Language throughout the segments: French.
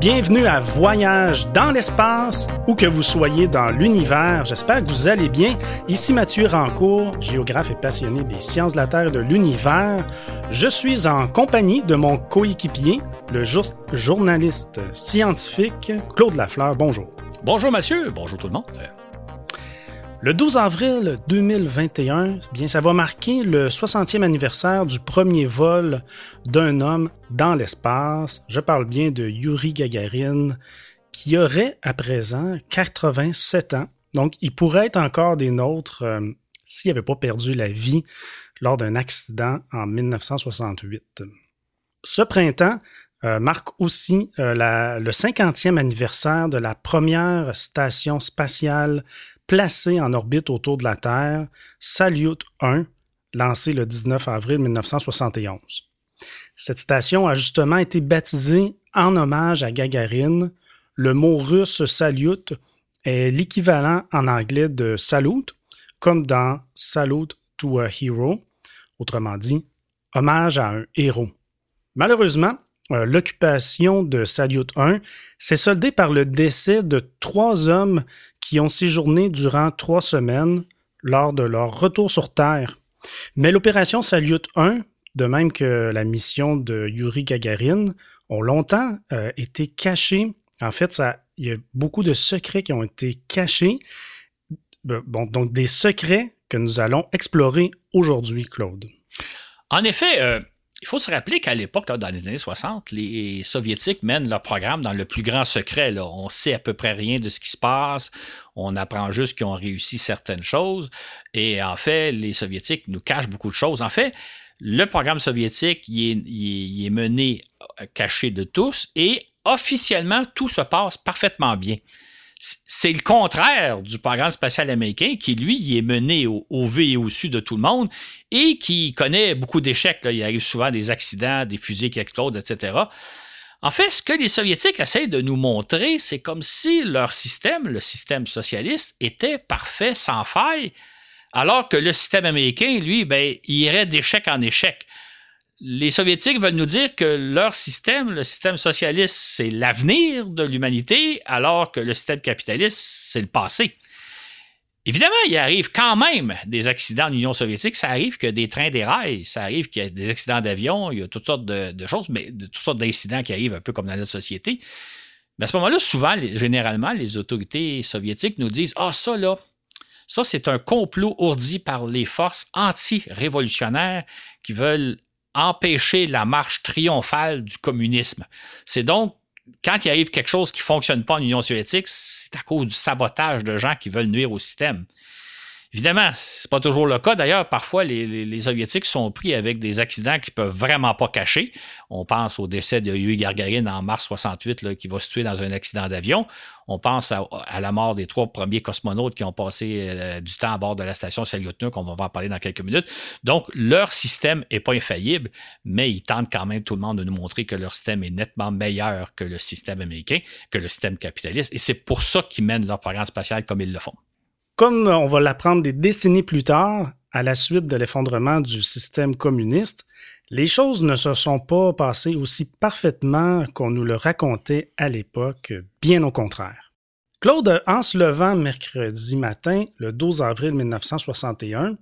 Bienvenue à Voyage dans l'espace, où que vous soyez dans l'univers. J'espère que vous allez bien. Ici Mathieu Rancourt, géographe et passionné des sciences de la Terre et de l'univers. Je suis en compagnie de mon coéquipier, le journaliste scientifique Claude Lafleur. Bonjour. Bonjour Mathieu, bonjour tout le monde. Le 12 avril 2021, bien, ça va marquer le 60e anniversaire du premier vol d'un homme dans l'espace. Je parle bien de Yuri Gagarin, qui aurait à présent 87 ans. Donc, il pourrait être encore des nôtres euh, s'il n'avait pas perdu la vie lors d'un accident en 1968. Ce printemps euh, marque aussi euh, le 50e anniversaire de la première station spatiale placé en orbite autour de la Terre, Salyut 1, lancé le 19 avril 1971. Cette station a justement été baptisée en hommage à Gagarine. Le mot russe Salyut est l'équivalent en anglais de salut, comme dans Salute to a Hero, autrement dit, hommage à un héros. Malheureusement, euh, l'occupation de Salyut 1 s'est soldée par le décès de trois hommes qui ont séjourné durant trois semaines lors de leur retour sur Terre. Mais l'opération Salyut 1, de même que la mission de Yuri Gagarin, ont longtemps euh, été cachées. En fait, il y a beaucoup de secrets qui ont été cachés. Bon, donc des secrets que nous allons explorer aujourd'hui, Claude. En effet, euh, il faut se rappeler qu'à l'époque, dans les années 60, les Soviétiques mènent leur programme dans le plus grand secret. Là. On sait à peu près rien de ce qui se passe. On apprend juste qu'ils ont réussi certaines choses. Et en fait, les Soviétiques nous cachent beaucoup de choses. En fait, le programme soviétique est mené euh, caché de tous et officiellement, tout se passe parfaitement bien c'est le contraire du programme spatial américain qui, lui, est mené au, V et au su de tout le monde et qui connaît beaucoup d'échecs. Il arrive souvent des accidents, des fusées qui explosent, etc. En fait, ce que les Soviétiques essayent de nous montrer, c'est comme si leur système, le système socialiste, était parfait, sans faille, alors que le système américain, lui, ben, il irait d'échec en échec les Soviétiques veulent nous dire que leur système, le système socialiste, c'est l'avenir de l'humanité, alors que le système capitaliste, c'est le passé. Évidemment, il arrive quand même des accidents en Union soviétique. Ça arrive que des trains déraillent, ça arrive qu'il y a des accidents d'avion, il y a toutes sortes de, choses, mais de, toutes sortes d'incidents qui arrivent un peu comme dans notre société. Mais à ce moment-là, souvent, généralement, les autorités soviétiques nous disent Ah, ça là, ça c'est un complot ourdi par les forces anti-révolutionnaires qui veulent empêcher la marche triomphale du communisme. C'est donc quand il arrive quelque chose qui ne fonctionne pas en Union soviétique, c'est à cause du sabotage de gens qui veulent nuire au système. Évidemment, ce n'est pas toujours le cas. D'ailleurs, parfois, les, Soviétiques sont pris avec des accidents qu'ils peuvent vraiment pas cacher. On pense au décès de Yuri Gagarin en mars 68, qui va se tuer dans un accident d'avion. On pense à, la mort des trois premiers cosmonautes qui ont passé euh, du temps à bord de la station Salyutnik, qu'on va en parler dans quelques minutes. Donc, leur système n'est pas infaillible, mais ils tentent quand même tout le monde de nous montrer que leur système est nettement meilleur que le système américain, que le système capitaliste. Et c'est pour ça qu'ils mènent leur programme spatial comme ils le font. Comme on va l'apprendre des décennies plus tard, à la suite de l'effondrement du système communiste, les choses ne se sont pas passées aussi parfaitement qu'on nous le racontait à l'époque, bien au contraire. Claude, en se levant mercredi matin, le 12 avril 1961,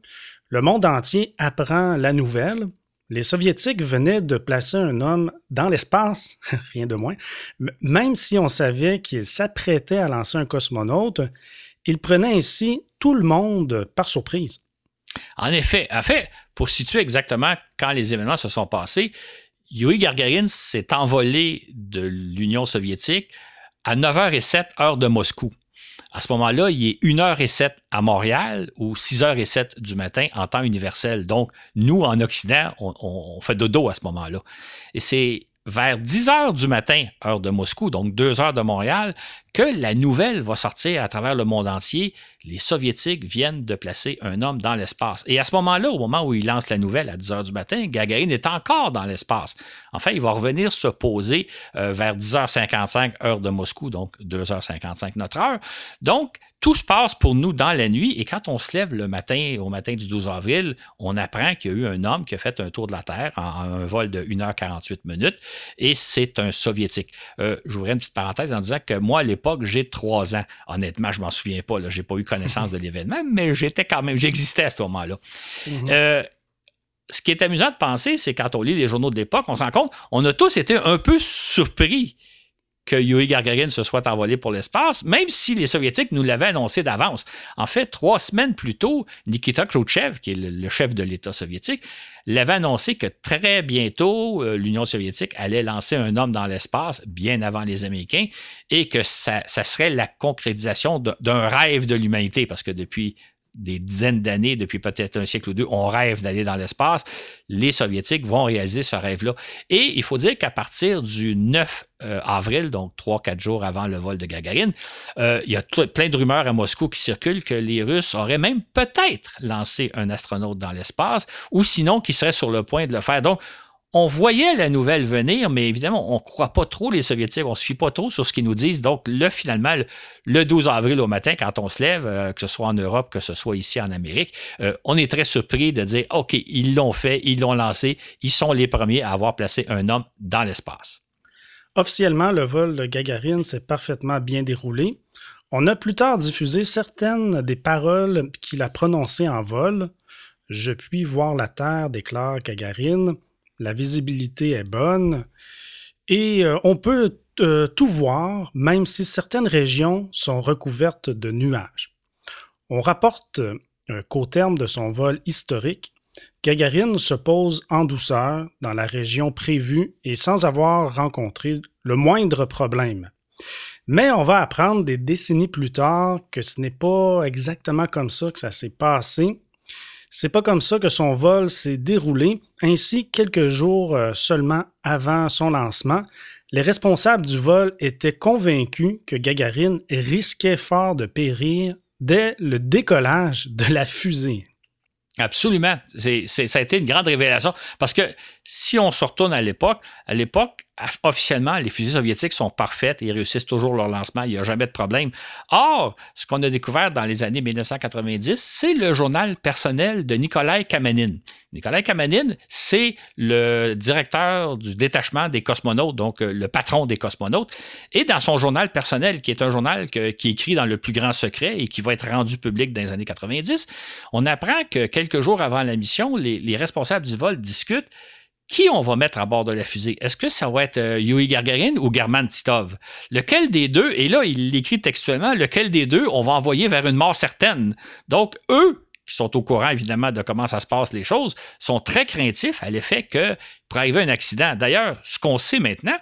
le monde entier apprend la nouvelle. Les Soviétiques venaient de placer un homme dans l'espace, rien de moins, même si on savait qu'il s'apprêtait à lancer un cosmonaute, il prenait ainsi tout le monde par surprise. En effet, en fait, pour situer exactement quand les événements se sont passés, Yuri Gagarin s'est envolé de l'Union soviétique à 9h07 heure de Moscou. À ce moment-là, il est 1h07 à Montréal ou 6h07 du matin en temps universel. Donc, nous, en Occident, on, on fait dodo à ce moment-là. Et c'est vers 10 heures du matin, heure de Moscou, donc 2 heures de Montréal, que la nouvelle va sortir à travers le monde entier. Les Soviétiques viennent de placer un homme dans l'espace. Et à ce moment-là, au moment où il lance la nouvelle à 10 h du matin, Gagarin est encore dans l'espace. Enfin, il va revenir se poser euh, vers 10h55 heure de Moscou, donc 2h55 notre heure. Donc, tout se passe pour nous dans la nuit et quand on se lève le matin, au matin du 12 avril, on apprend qu'il y a eu un homme qui a fait un tour de la Terre en, un vol de 1h48 minutes et c'est un soviétique. Euh, J'ouvrais une petite parenthèse en disant que moi, à l'époque, j'ai trois ans. Honnêtement, je m'en souviens pas, je n'ai pas eu connaissance de l'événement, mais j'étais quand même, j'existais à ce moment-là. Mhm. Euh, ce qui est amusant de penser, c'est quand on lit les journaux de l'époque, on se rend compte, on a tous été un peu surpris que Yuri Gagarin se soit envolé pour l'espace, même si les Soviétiques nous l'avaient annoncé d'avance. En fait, trois semaines plus tôt, Nikita Khrouchtchev, qui est le, chef de l'État soviétique, l'avait annoncé que très bientôt, euh, l'Union soviétique allait lancer un homme dans l'espace, bien avant les Américains, et que ça, ça serait la concrétisation d'un rêve de l'humanité, parce que depuis des dizaines d'années, depuis peut-être un siècle ou deux, on rêve d'aller dans l'espace. Les Soviétiques vont réaliser ce rêve-là. Et il faut dire qu'à partir du 9 euh, avril, donc 3-4 jours avant le vol de Gagarine, euh, il y a plein de rumeurs à Moscou qui circulent que les Russes auraient même peut-être lancé un astronaute dans l'espace, ou sinon qu'ils seraient sur le point de le faire. Donc, on voyait la nouvelle venir, mais évidemment, on ne croit pas trop les Soviétiques, on ne se fie pas trop sur ce qu'ils nous disent. Donc, là, finalement, le 12 avril au matin, quand on se lève, euh, que ce soit en Europe, que ce soit ici en Amérique, euh, on est très surpris de dire, OK, ils l'ont fait, ils l'ont lancé, ils sont les premiers à avoir placé un homme dans l'espace. Officiellement, le vol de Gagarine s'est parfaitement bien déroulé. On a plus tard diffusé certaines des paroles qu'il a prononcées en vol. Je puis voir la Terre, déclare Gagarine la visibilité est bonne et euh, on peut euh, tout voir, même si certaines régions sont recouvertes de nuages. On rapporte euh, qu'au terme de son vol historique, Gagarine se pose en douceur dans la région prévue et sans avoir rencontré le moindre problème. Mais on va apprendre des décennies plus tard que ce n'est pas exactement comme ça que ça s'est passé c'est pas comme ça que son vol s'est déroulé. Ainsi, quelques jours euh, seulement avant son lancement, les responsables du vol étaient convaincus que Gagarine risquait fort de périr dès le décollage de la fusée. Absolument. ça a été une grande révélation parce que si on se retourne à l'époque, à l'époque, officiellement, les fusées soviétiques sont parfaites et réussissent toujours leur lancement. Il n'y a jamais de problème. Or, ce qu'on a découvert dans les années 1990, c'est le journal personnel de Nikolai Kamanin. Nikolai Kamanin, c'est le directeur du détachement des cosmonautes, donc euh, le patron des cosmonautes. Et dans son journal personnel, qui est un journal qui écrit dans le plus grand secret et qui va être rendu public dans les années 90, on apprend que quelques jours avant la mission, les responsables du vol discutent qui on va mettre à bord de la fusée? Est-ce que ça va être euh, Yuri Gagarin ou German Titov? Lequel des deux, et là, il l'écrit textuellement, lequel des deux on va envoyer vers une mort certaine? Donc, eux, qui sont au courant évidemment de comment ça se passe les choses, sont très craintifs à l'effet que pourrait arriver un accident. D'ailleurs, ce qu'on sait maintenant,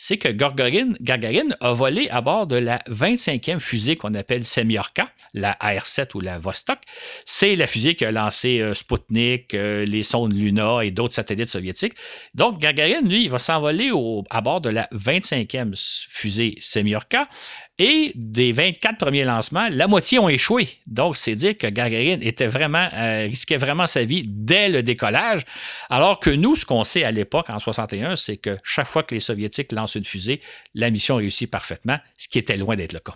c'est que Gagarin, a volé à bord de la 25e fusée qu'on appelle Semyorka, la AR-7 ou la Vostok. C'est la fusée qui a lancé euh, Sputnik, euh, les sondes Luna et d'autres satellites soviétiques. Donc, Gagarin, lui, va s'envoler à bord de la 25e fusée Semyorka. Et des 24 premiers lancements, la moitié ont échoué. Donc, c'est dire que Gagarin euh, risquait vraiment sa vie dès le décollage. Alors que nous, ce qu'on sait à l'époque, en 61, c'est que chaque fois que les Soviétiques lancent une fusée, la mission réussit parfaitement, ce qui était loin d'être le cas.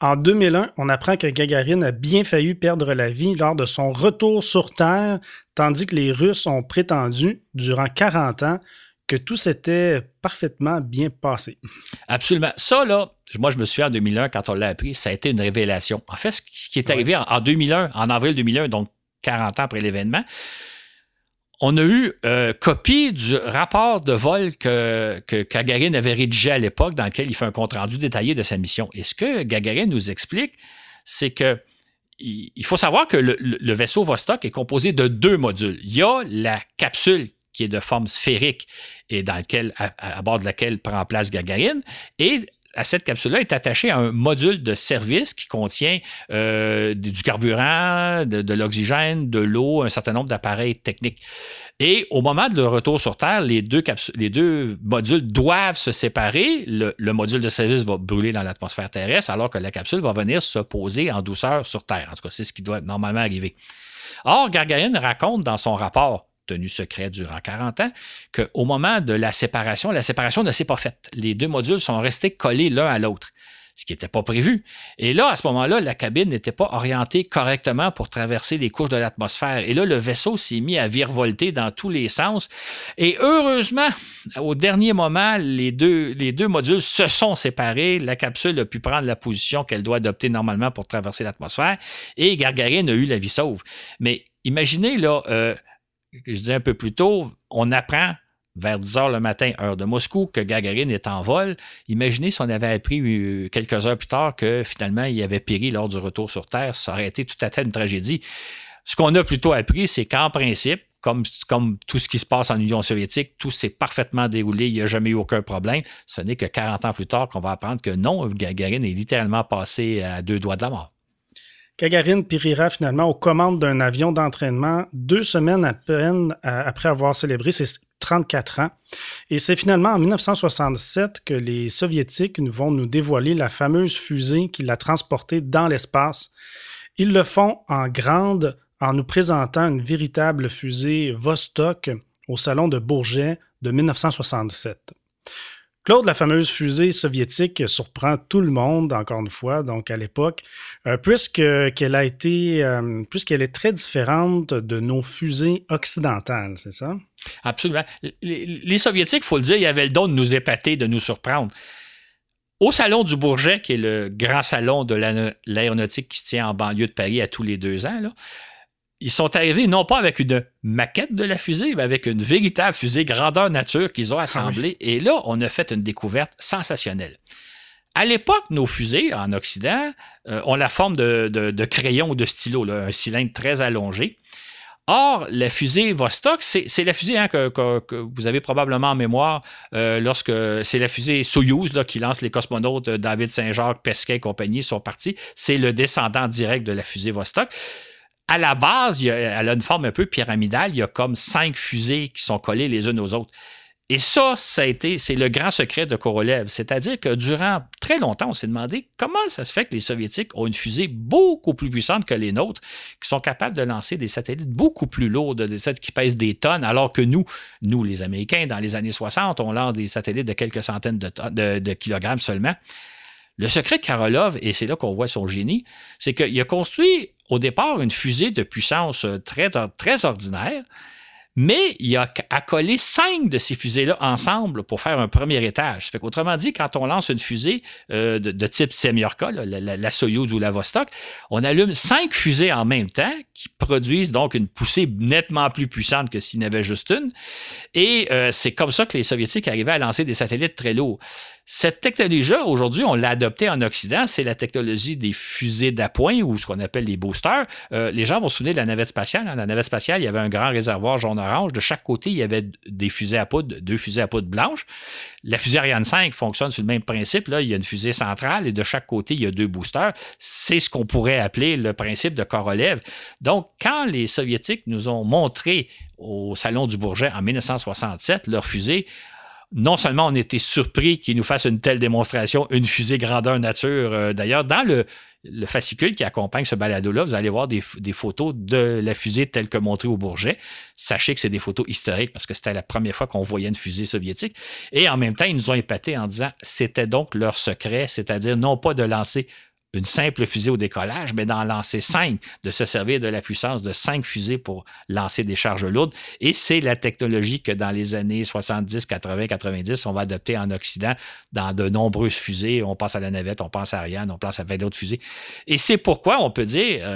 En 2001, on apprend que Gagarin a bien failli perdre la vie lors de son retour sur Terre, tandis que les Russes ont prétendu, durant 40 ans, que tout s'était parfaitement bien passé. Absolument. Ça, là, moi, je me souviens en 2001, quand on l'a appris, ça a été une révélation. En fait, ce qui est arrivé en, 2001, en avril 2001, donc 40 ans après l'événement, on a eu euh, copie du rapport de vol que, que Gagarin avait rédigé à l'époque, dans lequel il fait un compte-rendu détaillé de sa mission. Et ce que Gagarin nous explique, c'est que il faut savoir que le, le, vaisseau Vostok est composé de deux modules. Il y a la capsule qui est de forme sphérique et dans lequel, à, bord de laquelle prend place Gagarine, et à cette capsule-là est attaché à un module de service qui contient euh, du carburant, de, l'oxygène, de l'eau, un certain nombre d'appareils techniques. Et au moment de leur retour sur Terre, les deux, les deux modules doivent se séparer. Le, le module de service va brûler dans l'atmosphère terrestre, alors que la capsule va venir se poser en douceur sur Terre. En tout cas, c'est ce qui doit normalement arriver. Or, Gargarine raconte dans son rapport tenu secret durant 40 ans, qu'au moment de la séparation, la séparation ne s'est pas faite. Les deux modules sont restés collés l'un à l'autre, ce qui n'était pas prévu. Et là, à ce moment-là, la cabine n'était pas orientée correctement pour traverser les couches de l'atmosphère. Et là, le vaisseau s'est mis à virevolter dans tous les sens. Et heureusement, au dernier moment, les deux, les deux modules se sont séparés. La capsule a pu prendre la position qu'elle doit adopter normalement pour traverser l'atmosphère. Et Gargarine a eu la vie sauve. Mais imaginez, là, euh, je disais un peu plus tôt, on apprend vers 10 heures le matin, heure de Moscou, que Gagarine est en vol. Imaginez si on avait appris euh, quelques heures plus tard que finalement il avait péri lors du retour sur Terre. Ça aurait été tout à fait une tragédie. Ce qu'on a plutôt appris, c'est qu'en principe, comme, comme, tout ce qui se passe en Union soviétique, tout s'est parfaitement déroulé, il n'y a jamais eu aucun problème. Ce n'est que 40 ans plus tard qu'on va apprendre que non, Gagarine est littéralement passé à deux doigts de la mort. Gagarine périra finalement aux commandes d'un avion d'entraînement deux semaines à peine après avoir célébré ses 34 ans. Et c'est finalement en 1967 que les Soviétiques vont nous dévoiler la fameuse fusée qui l'a transportée dans l'espace. Ils le font en grande en nous présentant une véritable fusée Vostok au salon de Bourget de 1967. Claude, la fameuse fusée soviétique surprend tout le monde, encore une fois, donc à l'époque, euh, puisqu'elle a euh, puisqu'elle est très différente de nos fusées occidentales, c'est ça? Absolument. Les, Soviétiques, il faut le dire, ils avaient le don de nous épater, de nous surprendre. Au Salon du Bourget, qui est le grand salon de l'aéronautique qui se tient en banlieue de Paris à tous les deux ans, ils sont arrivés non pas avec une maquette de la fusée, mais avec une véritable fusée grandeur nature qu'ils ont ah assemblée. Et là, on a fait une découverte sensationnelle. À l'époque, nos fusées en Occident euh, ont la forme de, crayon ou de stylo, un cylindre très allongé. Or, la fusée Vostok, c'est la fusée hein, que, vous avez probablement en mémoire euh, lorsque c'est la fusée Soyouz qui lance les cosmonautes euh, David Saint-Jacques, Pesquet et compagnie sont partis. C'est le descendant direct de la fusée Vostok à la base, elle a une forme un peu pyramidale. Il y a comme cinq fusées qui sont collées les unes aux autres. Et ça, ça a été, c'est le grand secret de Korolev. C'est-à-dire que durant très longtemps, on s'est demandé comment ça se fait que les Soviétiques ont une fusée beaucoup plus puissante que les nôtres, qui sont capables de lancer des satellites beaucoup plus lourds, des satellites qui pèsent des tonnes, alors que nous, nous, les Américains, dans les années 60, on lance des satellites de quelques centaines de, de kilogrammes seulement. Le secret de Karolov, et c'est là qu'on voit son génie, c'est qu'il a construit au départ une fusée de puissance euh, très, ordinaire, mais il a accolé cinq de ces fusées-là ensemble pour faire un premier étage. Fait Autrement dit, quand on lance une fusée euh, de, type Semyorka, la, la, Soyuz ou la Vostok, on allume cinq fusées en même temps qui produisent donc une poussée nettement plus puissante que s'il n'y avait juste une. Et euh, c'est comme ça que les Soviétiques arrivaient à lancer des satellites très lourds. Cette technologie-là, aujourd'hui, on l'a adoptée en Occident. C'est la technologie des fusées d'appoint ou ce qu'on appelle les boosters. Euh, les gens vont se souvenir de la navette spatiale. Hein. La navette spatiale, il y avait un grand réservoir jaune-orange. De chaque côté, il y avait des fusées à poudre, deux fusées à poudre blanche. La fusée Ariane 5 fonctionne sur le même principe. Là, il y a une fusée centrale et de chaque côté, il y a deux boosters. C'est ce qu'on pourrait appeler le principe de Korolev. Donc, quand les Soviétiques nous ont montré au Salon du Bourget en 1967 leur fusée, non seulement on était surpris qu'ils nous fassent une telle démonstration, une fusée grandeur nature. Euh, d'ailleurs, dans le, fascicule qui accompagne ce balado-là, vous allez voir des, photos de la fusée telle que montrée au Bourget. Sachez que c'est des photos historiques parce que c'était la première fois qu'on voyait une fusée soviétique. Et en même temps, ils nous ont épatés en disant c'était donc leur secret, c'est-à-dire non pas de lancer une simple fusée au décollage, mais d'en lancer cinq, de se servir de la puissance de cinq fusées pour lancer des charges lourdes. Et c'est la technologie que dans les années 70, 80, 90, on va adopter en Occident dans de nombreuses fusées. On pense à la navette, on pense à Ariane, on pense à d'autres fusées. Et c'est pourquoi on peut dire,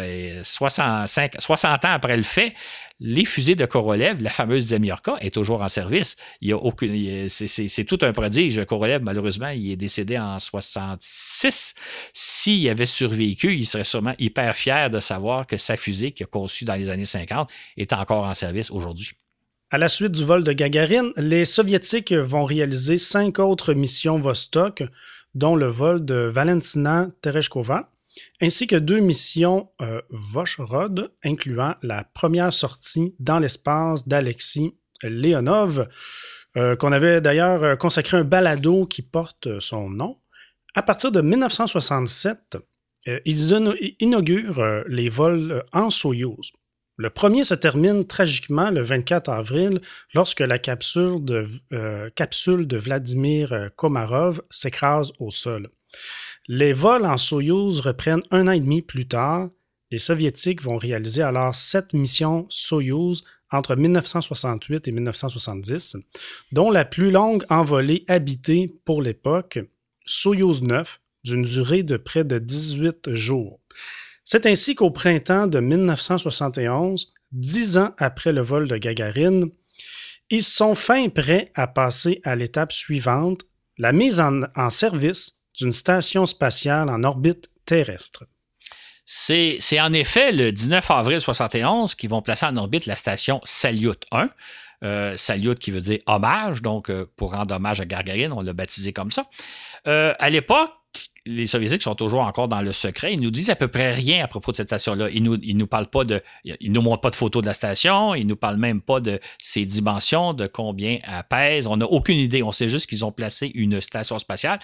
65, euh, 60 ans après le fait, les fusées de Korolev, la fameuse Zemiorka, est toujours en service. C'est, tout un prodige. Korolev, malheureusement, il est décédé en 66. S'il avait survécu, il serait sûrement hyper fier de savoir que sa fusée, qu'il a conçue dans les années 50, est encore en service aujourd'hui. À la suite du vol de Gagarine, les Soviétiques vont réaliser cinq autres missions Vostok, dont le vol de Valentina Tereshkova, ainsi que deux missions euh, incluant la première sortie dans l'espace d'Alexis Leonov, euh, qu'on avait d'ailleurs consacré un balado qui porte son nom. À partir de 1967, euh, ils inaugurent euh, les vols en Soyouz. Le premier se termine tragiquement le 24 avril lorsque la capsule de Vladimir Komarov s'écrase au sol. Les vols en Soyouz reprennent un an et demi plus tard. Les Soviétiques vont réaliser alors sept missions Soyouz entre 1968 et 1970, dont la plus longue envolée habitée pour l'époque, Soyouz 9, d'une durée de près de 18 jours. C'est ainsi qu'au printemps de 1971, dix ans après le vol de Gagarine, ils sont fin prêts à passer à l'étape suivante, la mise en, en service d'une station spatiale en orbite terrestre. C'est en effet le 19 avril 1971 qu'ils vont placer en orbite la station Salyut 1. Euh, Salyut qui veut dire hommage, donc euh, pour rendre hommage à Gargarine, on l'a baptisé comme ça. Euh, à l'époque, les Soviétiques sont toujours encore dans le secret. Ils nous disent à peu près rien à propos de cette station-là. Ils nous, ils nous parlent pas de, ils nous montrent pas de photos de la station. Ils nous parlent même pas de ses dimensions, de combien elle pèse. On n'a aucune idée. On sait juste qu'ils ont placé une station spatiale.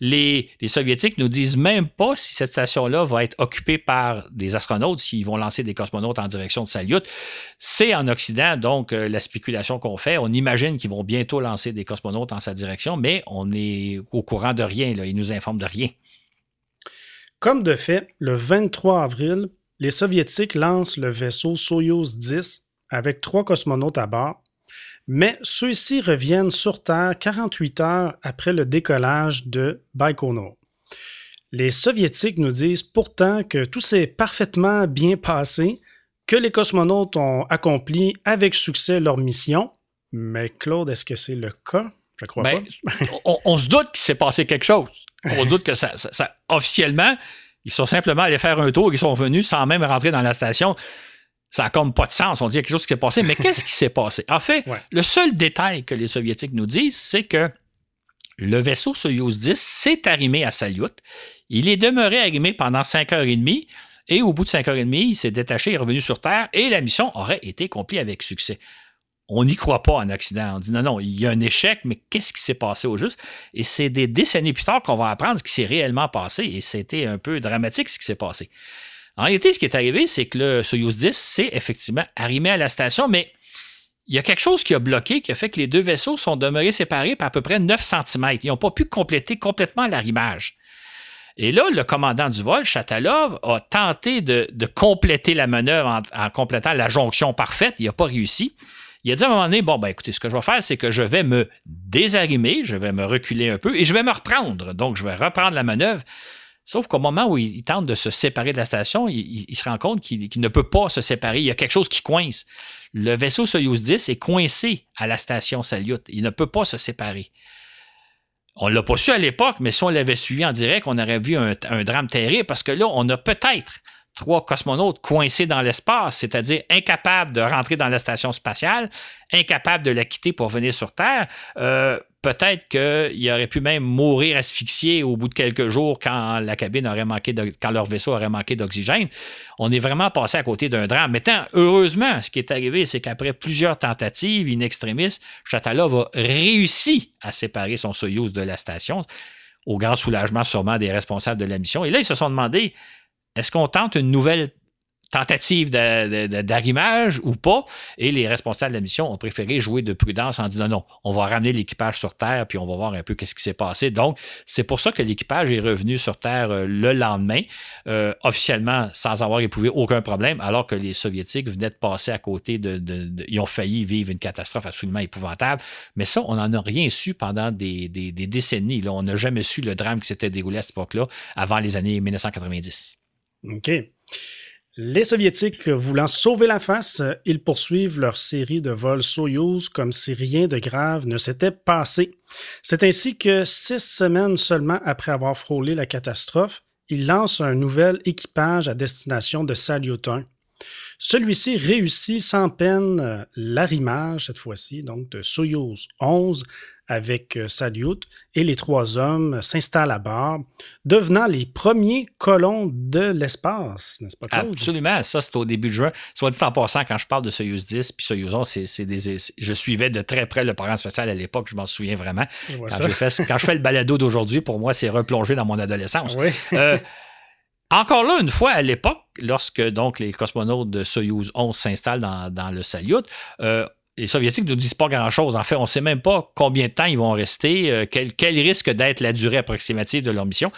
Les, les Soviétiques nous disent même pas si cette station-là va être occupée par des astronautes, s'ils vont lancer des cosmonautes en direction de Salyut. C'est en Occident, donc euh, la spéculation qu'on fait. On imagine qu'ils vont bientôt lancer des cosmonautes en sa direction, mais on est au courant de rien. Là. Ils nous informent de rien. Comme de fait, le 23 avril, les Soviétiques lancent le vaisseau Soyouz 10 avec trois cosmonautes à bord, mais ceux-ci reviennent sur Terre 48 heures après le décollage de Baïkonour. Les Soviétiques nous disent pourtant que tout s'est parfaitement bien passé, que les cosmonautes ont accompli avec succès leur mission. Mais Claude, est-ce que c'est le cas? Je crois ben, pas. on, on, se doute qu'il s'est passé quelque chose on doute que ça, officiellement, ils sont simplement allés faire un tour, ils sont venus sans même rentrer dans la station. Ça n'a comme pas de sens. On dit quelque chose qui s'est passé, mais qu'est-ce qui s'est passé? En fait, le seul détail que les Soviétiques nous disent, c'est que le vaisseau Soyuz 10 s'est arrimé à Salyut. Il est demeuré arrimé pendant 5 heures et demie. Et au bout de 5 heures et demie, il s'est détaché, est revenu sur Terre et la mission aurait été accomplie avec succès on n'y croit pas en Occident. On dit non, non, il y a un échec, mais qu'est-ce qui s'est passé au juste? Et c'est des décennies plus tard qu'on va apprendre ce qui s'est réellement passé. Et c'était un peu dramatique ce qui s'est passé. En réalité, ce qui est arrivé, c'est que le Soyuz 10 s'est effectivement arrimé à la station, mais il y a quelque chose qui a bloqué, qui a fait que les deux vaisseaux sont demeurés séparés par à peu près 9 cm. Ils n'ont pas pu compléter complètement l'arrimage. Et là, le commandant du vol, Chatalov, a tenté de, compléter la manœuvre en, complétant la jonction parfaite. Il n'a pas réussi. Il a dit à un moment donné, bon, ben écoutez, ce que je vais faire, c'est que je vais me désarrimer, je vais me reculer un peu et je vais me reprendre. Donc, je vais reprendre la manœuvre. Sauf qu'au moment où il, tente de se séparer de la station, il, se rend compte qu'il ne peut pas se séparer. Il y a quelque chose qui coince. Le vaisseau Soyuz 10 est coincé à la station Salyut. Il ne peut pas se séparer. On ne l'a pas su à l'époque, mais si on l'avait suivi en direct, on aurait vu un, un drame terrible parce que là, on a peut-être trois cosmonautes coincés dans l'espace, c'est-à-dire incapables de rentrer dans la station spatiale, incapables de la quitter pour venir sur Terre. Euh, peut-être qu'il aurait pu même mourir asphyxié au bout de quelques jours quand leur vaisseau aurait manqué d'oxygène. On est vraiment passé à côté d'un drame. Maintenant, heureusement, ce qui est arrivé, c'est qu'après plusieurs tentatives in extremis, Chatalov a réussi à séparer son Soyuz de la station, au grand soulagement sûrement des responsables de la mission. Et là, ils se sont demandé est-ce qu'on tente une nouvelle tentative d'arrimage ou pas? Et les responsables de la mission ont préféré jouer de prudence en disant non, on va ramener l'équipage sur Terre puis on va voir un peu qu'est-ce qui s'est passé. Donc, c'est pour ça que l'équipage est revenu sur Terre euh, le lendemain, euh, officiellement sans avoir éprouvé aucun problème, alors que les Soviétiques venaient de passer à côté de, Ils ont failli vivre une catastrophe absolument épouvantable. Mais ça, on n'en a rien su pendant des, décennies. On n'a jamais su le drame qui s'était déroulé à cette époque-là avant les années 1990. OK. Les Soviétiques voulant sauver la face, ils poursuivent leur série de vols Soyouz comme si rien de grave ne s'était passé. C'est ainsi que six semaines seulement après avoir frôlé la catastrophe, ils lancent un nouvel équipage à destination de Salyut 1. Celui-ci réussit sans peine l'arrimage, cette fois-ci, donc de Soyouz 11 avec euh, Salyut et les trois hommes s'installent à bord, devenant les premiers colons de l'espace, n'est-ce pas, Claude? Absolument. Ça, c'est au début de juin. Soit dit en passant, quand je parle de Soyuz 10 puis Soyuz 11, c'est, des, je suivais de très près le programme spatial à l'époque, je m'en souviens vraiment. Quand je, fais, quand je, fais, le balado d'aujourd'hui, pour moi, c'est replonger dans mon adolescence. Euh, encore là, une fois à l'époque, lorsque donc les cosmonautes de Soyuz 11 s'installent dans, le Salyut, euh, les Soviétiques ne nous disent pas grand-chose. En fait, on ne sait même pas combien de temps ils vont rester, euh, quel, risque d'être la durée approximative de leur mission.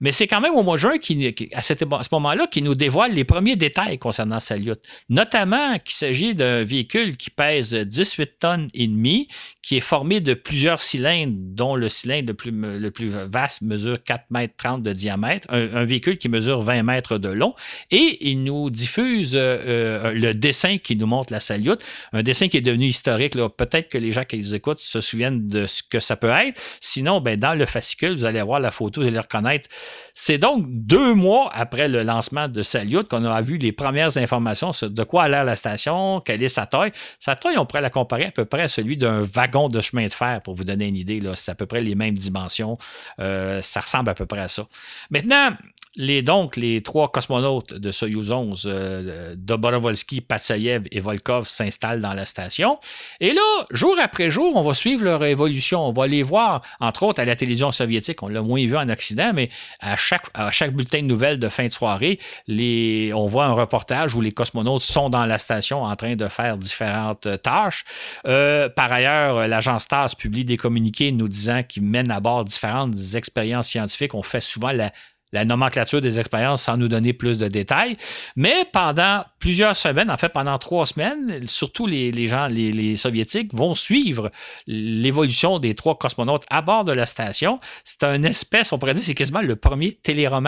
Mais c'est quand même au mois de juin, qui, à, ce moment-là, qui nous dévoile les premiers détails concernant Salyut. Notamment qu'il s'agit d'un véhicule qui pèse 18 tonnes et demi, qui est formé de plusieurs cylindres, dont le cylindre le plus, vaste mesure 4 mètres 30 de diamètre, un, véhicule qui mesure 20 mètres de long, et il nous diffuse euh, euh, le dessin qui nous montre la Salyut, un dessin qui est devenu historique. Peut-être que les gens qui les écoutent se souviennent de ce que ça peut être. Sinon, ben, dans le fascicule, vous allez voir la photo, vous allez reconnaître c'est donc deux mois après le lancement de Salyut qu'on a vu les premières informations de quoi a l'air la station, quelle est sa taille. Sa taille, on pourrait la comparer à peu près à celui d'un wagon de chemin de fer, pour vous donner une idée. C'est à peu près les mêmes dimensions. Euh, ça ressemble à peu près à ça. Maintenant, les, donc, les trois cosmonautes de Soyuz 11, euh, Dobrovolsky, Patsayev et Volkov s'installent dans la station. Et là, jour après jour, on va suivre leur évolution. On va les voir, entre autres, à la télévision soviétique. On l'a moins vu en Occident, mais à chaque, à chaque bulletin de nouvelles de fin de soirée, on voit un reportage où les cosmonautes sont dans la station en train de faire différentes tâches. Euh, par ailleurs, l'agence TASS publie des communiqués nous disant qu'ils mènent à bord différentes expériences scientifiques. On fait souvent la la nomenclature des expériences sans nous donner plus de détails. Mais pendant plusieurs semaines, en fait pendant trois semaines, surtout les, gens, les, soviétiques vont suivre l'évolution des trois cosmonautes à bord de la station. C'est un espèce, on pourrait dire, c'est quasiment le premier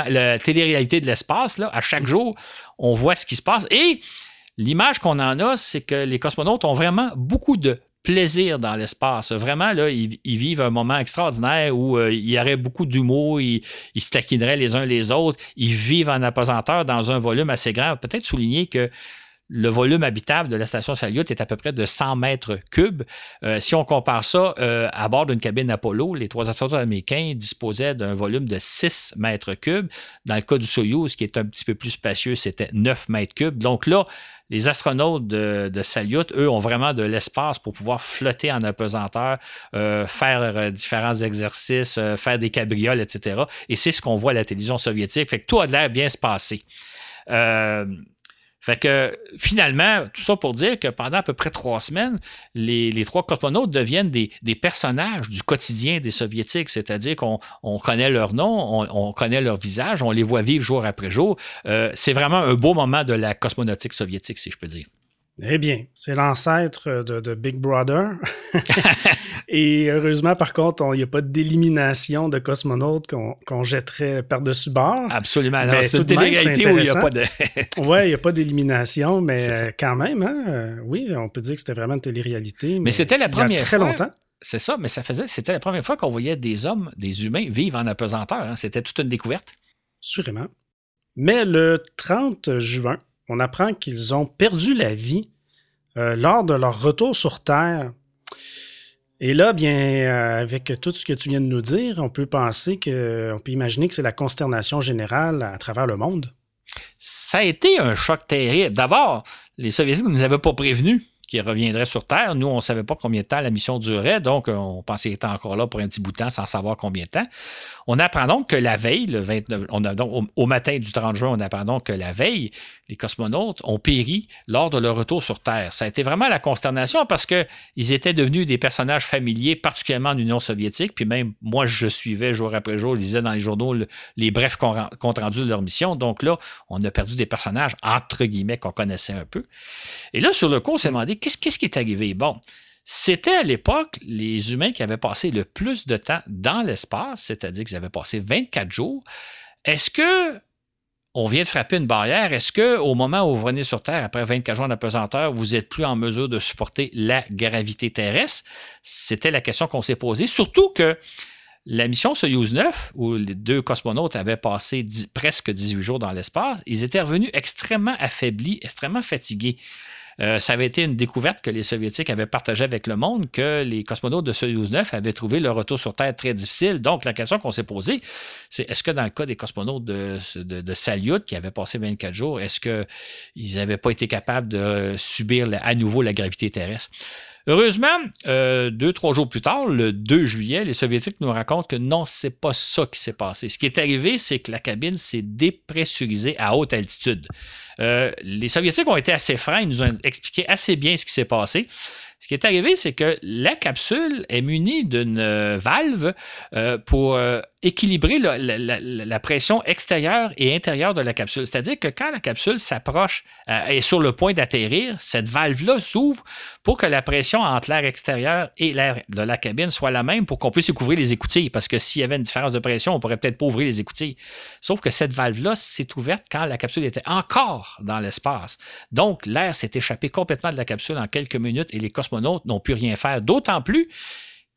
la télé-réalité de l'espace. À chaque jour, on voit ce qui se passe. Et l'image qu'on en a, c'est que les cosmonautes ont vraiment beaucoup de plaisir dans l'espace. Vraiment, là, ils, vivent un moment extraordinaire où euh, il y aurait beaucoup d'humour, ils, se taquineraient les uns les autres, ils vivent en apesanteur dans un volume assez grand. Peut-être souligner que le volume habitable de la station Salyut est à peu près de 100 mètres cubes. Euh, si on compare ça euh, à bord d'une cabine Apollo, les trois astronautes américains disposaient d'un volume de 6 mètres cubes. Dans le cas du Soyuz, qui est un petit peu plus spacieux, c'était 9 mètres cubes. Donc là, les astronautes de, Salyut, eux, ont vraiment de l'espace pour pouvoir flotter en apesanteur, euh, faire différents exercices, faire des cabrioles, etc. Et c'est ce qu'on voit à la télévision soviétique. Fait que tout a l'air bien se passer. Fait que finalement, tout ça pour dire que pendant à peu près trois semaines, les, trois cosmonautes deviennent des, personnages du quotidien des Soviétiques, c'est-à-dire qu'on connaît leur nom, on, connaît leur visage, on les voit vivre jour après jour. Euh, c'est vraiment un beau moment de la cosmonautique soviétique, si je peux dire. Eh bien, c'est l'ancêtre de, Big Brother. Et heureusement, par contre, il n'y a pas d'élimination de cosmonautes qu'on jetterait par-dessus bord. Absolument. C'est toute l'égalité où il n'y a pas de. oui, il n'y a pas d'élimination, mais euh, quand même, hein, euh, oui, on peut dire que c'était vraiment une télé-réalité. Mais, c'était la première il y a très longtemps. C'est ça, mais ça faisait. C'était la première fois qu'on voyait des hommes, des humains vivre en apesanteur. Hein. C'était toute une découverte. Sûrement. Mais le 30 juin, on apprend qu'ils ont perdu la vie euh, lors de leur retour sur Terre. Et là, bien, euh, avec tout ce que tu viens de nous dire, on peut penser que, on peut imaginer que c'est la consternation générale à travers le monde. Ça a été un choc terrible. D'abord, les Soviétiques ne nous avaient pas prévenus qui reviendrait sur Terre. Nous, on ne savait pas combien de temps la mission durait, donc on pensait qu'il était encore là pour un petit bout de temps sans savoir combien de temps. On apprend donc que la veille, le 29, on au, matin du 30 juin, on apprend donc que la veille, les cosmonautes ont péri lors de leur retour sur Terre. Ça a été vraiment la consternation parce qu'ils étaient devenus des personnages familiers, particulièrement en Union soviétique. Puis même, moi, je suivais jour après jour, je lisais dans les journaux les brefs comptes rendus de leur mission. Donc là, on a perdu des personnages, entre guillemets, qu'on connaissait un peu. Et là, sur le coup, on s'est demandé qu'est-ce, qu'est-ce qui est arrivé? Bon, c'était à l'époque les humains qui avaient passé le plus de temps dans l'espace, c'est-à-dire qu'ils avaient passé 24 jours. Est-ce que on vient de frapper une barrière? Est-ce que au moment où vous venez sur Terre, après 24 jours d'apesanteur, vous n'êtes plus en mesure de supporter la gravité terrestre? C'était la question qu'on s'est posée. Surtout que la mission Soyuz 9, où les deux cosmonautes avaient passé presque 18 jours dans l'espace, ils étaient revenus extrêmement affaiblis, extrêmement fatigués. Euh, ça avait été une découverte que les Soviétiques avaient partagée avec le monde, que les cosmonautes de Soyuz 9 avaient trouvé le retour sur Terre très difficile. Donc, la question qu'on s'est posée, c'est est-ce que dans le cas des cosmonautes de, de, Salyut, qui avaient passé 24 jours, est-ce qu'ils n'avaient pas été capables de subir à nouveau la gravité terrestre? Heureusement, euh, deux, trois jours plus tard, le 2 juillet, les Soviétiques nous racontent que non, c'est pas ça qui s'est passé. Ce qui est arrivé, c'est que la cabine s'est dépressurisée à haute altitude. Euh, les Soviétiques ont été assez francs, ils nous ont expliqué assez bien ce qui s'est passé. Ce qui est arrivé, c'est que la capsule est munie d'une euh, valve pour équilibrer la, pression extérieure et intérieure de la capsule. C'est-à-dire que quand la capsule s'approche et euh, est sur le point d'atterrir, cette valve-là s'ouvre pour que la pression entre l'air extérieur et l'air de la cabine soit la même pour qu'on puisse couvrir les écoutilles. Parce que s'il y avait une différence de pression, on pourrait peut-être pas ouvrir les écoutilles. Sauf que cette valve-là s'est ouverte quand la capsule était encore dans l'espace. Donc, l'air s'est échappé complètement de la capsule en quelques minutes et les cosmonautes n'ont pu rien faire. D'autant plus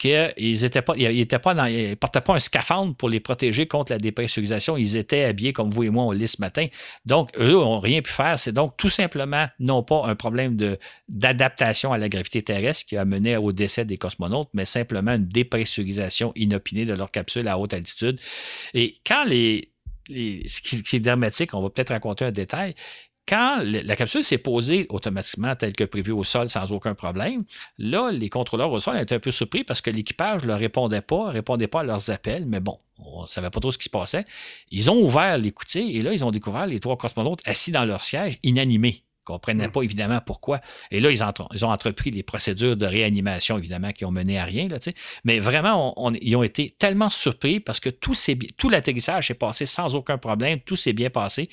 qu'ils étaient pas, ils pas dans, portaient pas un scaphandre pour les protéger contre la dépressurisation. Ils étaient habillés comme vous et moi on lit ce matin. Donc, eux n'ont rien pu faire. C'est donc tout simplement non pas un problème d'adaptation à la gravité terrestre qui a mené au décès des cosmonautes, mais simplement une dépressurisation inopinée de leur capsule à haute altitude. Et quand les, ce qui est dramatique, on va peut-être raconter un détail quand la capsule s'est posée automatiquement tel que prévu au sol sans aucun problème, là, les contrôleurs au sol étaient un peu surpris parce que l'équipage ne leur répondait pas, ne répondait pas à leurs appels, mais bon, on ne savait pas trop ce qui se passait. Ils ont ouvert l'écoutier et là, ils ont découvert les trois cosmonautes assis dans leur siège, inanimés ne comprenaient hmm. pas évidemment pourquoi. Et là, ils, ont entrepris les procédures de réanimation, évidemment, qui ont mené à rien. Là, Mais vraiment, ils ont été tellement surpris parce que tout, tout l'atterrissage s'est passé sans aucun problème, tout s'est bien passé.